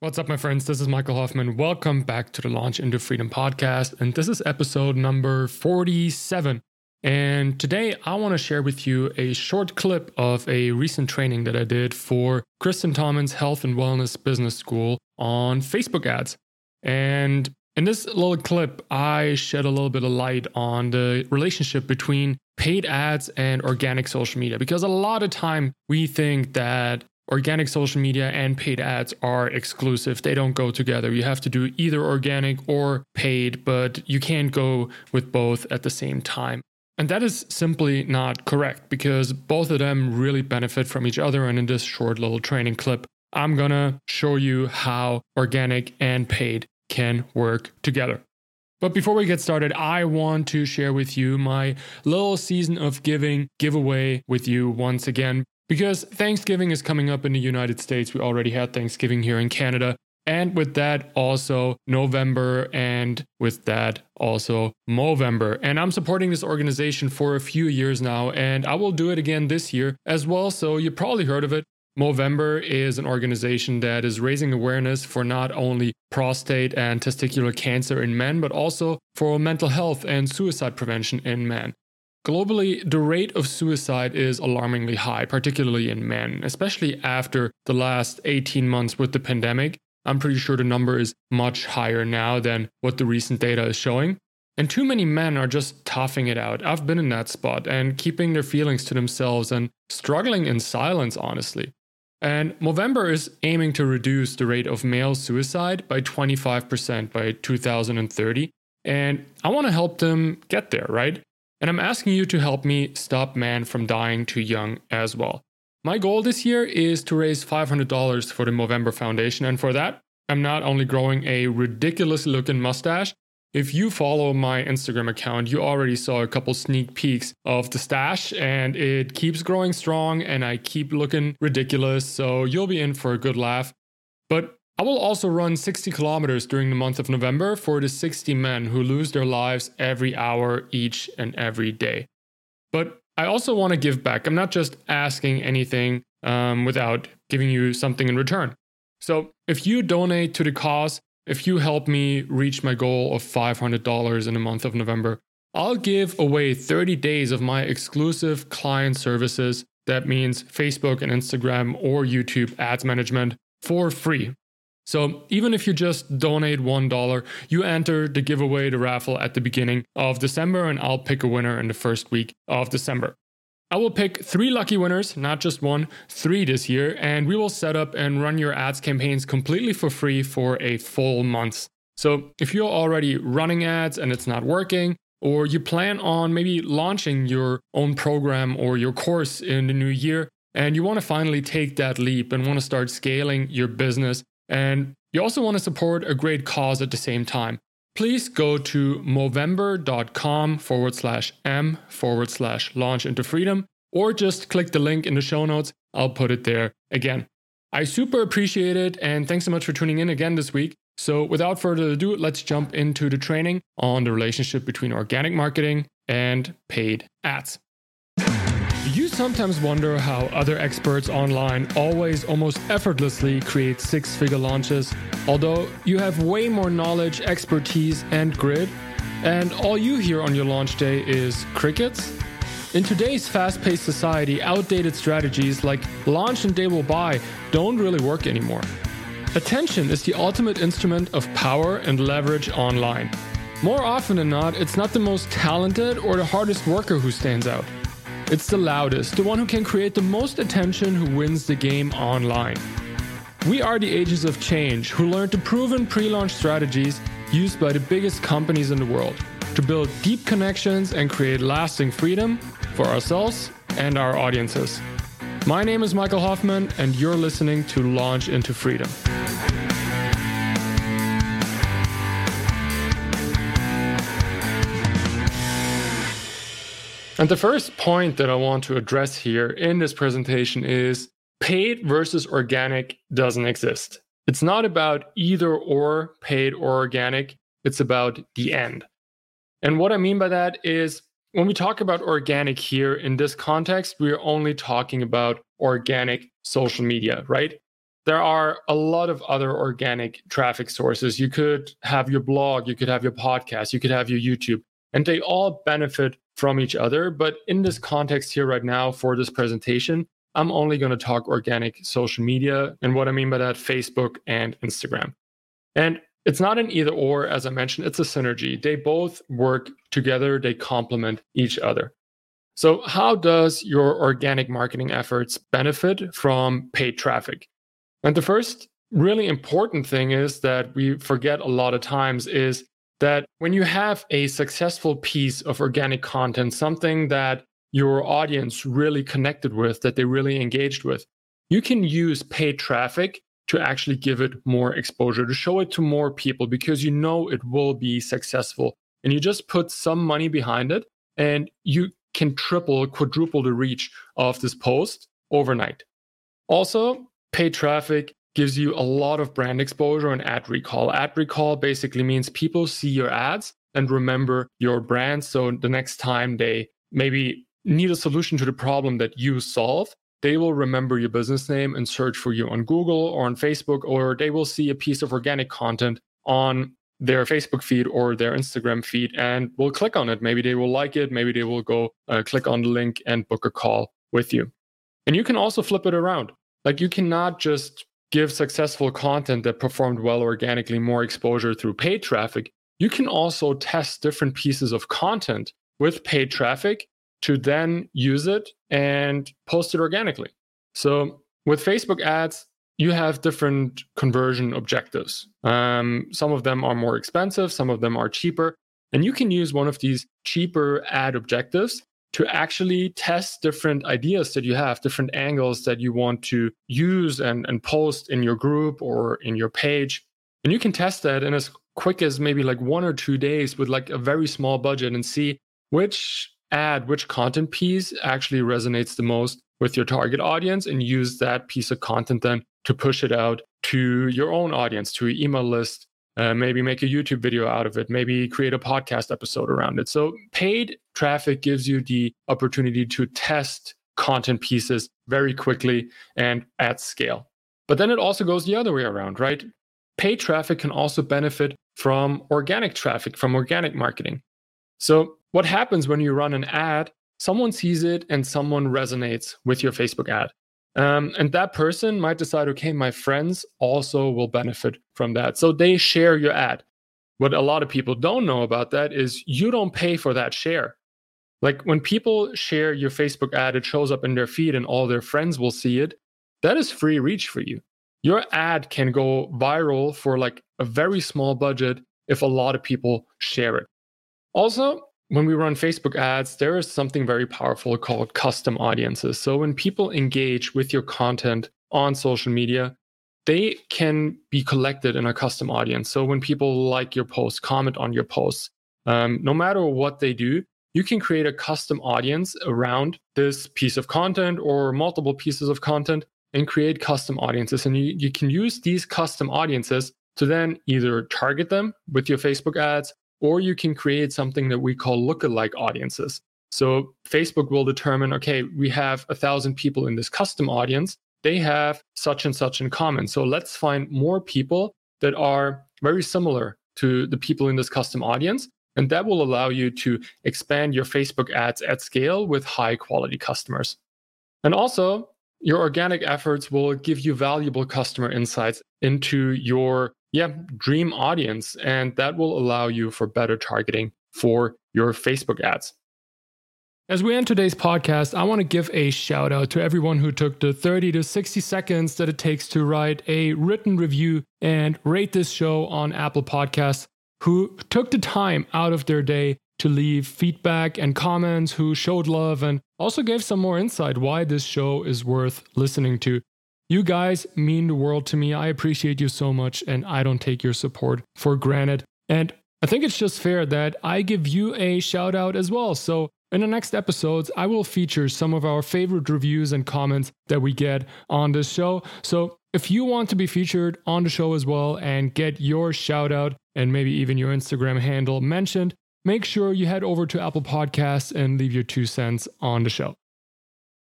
What's up, my friends? This is Michael Hoffman. Welcome back to the Launch into Freedom podcast. And this is episode number 47. And today I want to share with you a short clip of a recent training that I did for Kristen Tommen's Health and Wellness Business School on Facebook ads. And in this little clip, I shed a little bit of light on the relationship between paid ads and organic social media because a lot of time we think that organic social media and paid ads are exclusive. They don't go together. You have to do either organic or paid, but you can't go with both at the same time. And that is simply not correct because both of them really benefit from each other. And in this short little training clip, I'm gonna show you how organic and paid can work together. But before we get started, I want to share with you my little season of giving giveaway with you once again. Because Thanksgiving is coming up in the United States. We already had Thanksgiving here in Canada. And with that, also November, and with that, also Movember. And I'm supporting this organization for a few years now, and I will do it again this year as well. So you probably heard of it. Movember is an organization that is raising awareness for not only prostate and testicular cancer in men, but also for mental health and suicide prevention in men. Globally, the rate of suicide is alarmingly high, particularly in men, especially after the last 18 months with the pandemic. I'm pretty sure the number is much higher now than what the recent data is showing. And too many men are just toughing it out. I've been in that spot and keeping their feelings to themselves and struggling in silence, honestly. And Movember is aiming to reduce the rate of male suicide by 25% by 2030. And I want to help them get there, right? And I'm asking you to help me stop men from dying too young as well. My goal this year is to raise $500 for the Movember Foundation, and for that, I'm not only growing a ridiculous looking mustache. If you follow my Instagram account, you already saw a couple sneak peeks of the stash, and it keeps growing strong, and I keep looking ridiculous, so you'll be in for a good laugh. But I will also run 60 kilometers during the month of November for the 60 men who lose their lives every hour, each and every day. But I also want to give back. I'm not just asking anything um, without giving you something in return. So if you donate to the cause, if you help me reach my goal of $500 in the month of November, I'll give away 30 days of my exclusive client services. That means Facebook and Instagram or YouTube ads management for free. So even if you just donate $1, you enter the giveaway, the raffle at the beginning of December, and I'll pick a winner in the first week of December. I will pick three lucky winners, not just one, three this year, and we will set up and run your ads campaigns completely for free for a full month. So if you're already running ads and it's not working, or you plan on maybe launching your own program or your course in the new year, and you want to finally take that leap and want to start scaling your business and you also want to support a great cause at the same time. Please go to movember.com forward slash m forward slash launch into freedom, or just click the link in the show notes. I'll put it there again. I super appreciate it, and thanks so much for tuning in again this week. So, without further ado, let's jump into the training on the relationship between organic marketing and paid ads. You sometimes wonder how other experts online always almost effortlessly create six figure launches, although you have way more knowledge, expertise, and grit, and all you hear on your launch day is crickets? In today's fast paced society, outdated strategies like launch and they will buy don't really work anymore. Attention is the ultimate instrument of power and leverage online. More often than not, it's not the most talented or the hardest worker who stands out. It's the loudest, the one who can create the most attention who wins the game online. We are the agents of change who learned the proven pre launch strategies used by the biggest companies in the world to build deep connections and create lasting freedom for ourselves and our audiences. My name is Michael Hoffman, and you're listening to Launch into Freedom. And the first point that I want to address here in this presentation is paid versus organic doesn't exist. It's not about either or paid or organic, it's about the end. And what I mean by that is when we talk about organic here in this context, we're only talking about organic social media, right? there are a lot of other organic traffic sources. You could have your blog, you could have your podcast, you could have your YouTube, and they all benefit from each other. But in this context here right now for this presentation, I'm only going to talk organic social media. And what I mean by that, Facebook and Instagram. And it's not an either or, as I mentioned, it's a synergy. They both work together, they complement each other. So, how does your organic marketing efforts benefit from paid traffic? And the first really important thing is that we forget a lot of times is that when you have a successful piece of organic content, something that your audience really connected with, that they really engaged with, you can use paid traffic to actually give it more exposure, to show it to more people because you know it will be successful. And you just put some money behind it and you can triple, quadruple the reach of this post overnight. Also, paid traffic gives you a lot of brand exposure and ad recall. Ad recall basically means people see your ads and remember your brand. So the next time they maybe need a solution to the problem that you solve, they will remember your business name and search for you on Google or on Facebook, or they will see a piece of organic content on their Facebook feed or their Instagram feed and will click on it. Maybe they will like it. Maybe they will go uh, click on the link and book a call with you. And you can also flip it around. Like you cannot just give successful content that performed well organically more exposure through paid traffic. You can also test different pieces of content with paid traffic to then use it and post it organically. So with Facebook ads, you have different conversion objectives. Um, some of them are more expensive, some of them are cheaper. And you can use one of these cheaper ad objectives to actually test different ideas that you have, different angles that you want to use and, and post in your group or in your page. And you can test that in as quick as maybe like one or two days with like a very small budget and see which ad, which content piece actually resonates the most with your target audience and use that piece of content then to push it out to your own audience, to your email list, uh, maybe make a YouTube video out of it, maybe create a podcast episode around it. So, paid traffic gives you the opportunity to test content pieces very quickly and at scale. But then it also goes the other way around, right? Paid traffic can also benefit from organic traffic, from organic marketing. So, what happens when you run an ad? Someone sees it and someone resonates with your Facebook ad. Um, and that person might decide, okay, my friends also will benefit from that. So they share your ad. What a lot of people don't know about that is you don't pay for that share. Like when people share your Facebook ad, it shows up in their feed and all their friends will see it. That is free reach for you. Your ad can go viral for like a very small budget if a lot of people share it. Also, when we run Facebook ads, there is something very powerful called custom audiences. So when people engage with your content on social media, they can be collected in a custom audience. So when people like your post, comment on your posts, um, no matter what they do, you can create a custom audience around this piece of content or multiple pieces of content and create custom audiences. And you, you can use these custom audiences to then either target them with your Facebook ads or you can create something that we call lookalike audiences. So Facebook will determine, okay, we have a thousand people in this custom audience. They have such and such in common. So let's find more people that are very similar to the people in this custom audience. And that will allow you to expand your Facebook ads at scale with high quality customers. And also, your organic efforts will give you valuable customer insights into your yeah, dream audience. And that will allow you for better targeting for your Facebook ads. As we end today's podcast, I want to give a shout out to everyone who took the 30 to 60 seconds that it takes to write a written review and rate this show on Apple Podcasts, who took the time out of their day to leave feedback and comments, who showed love and also gave some more insight why this show is worth listening to. You guys mean the world to me. I appreciate you so much, and I don't take your support for granted. And I think it's just fair that I give you a shout out as well. So, in the next episodes, I will feature some of our favorite reviews and comments that we get on this show. So, if you want to be featured on the show as well and get your shout out and maybe even your Instagram handle mentioned, make sure you head over to Apple Podcasts and leave your two cents on the show.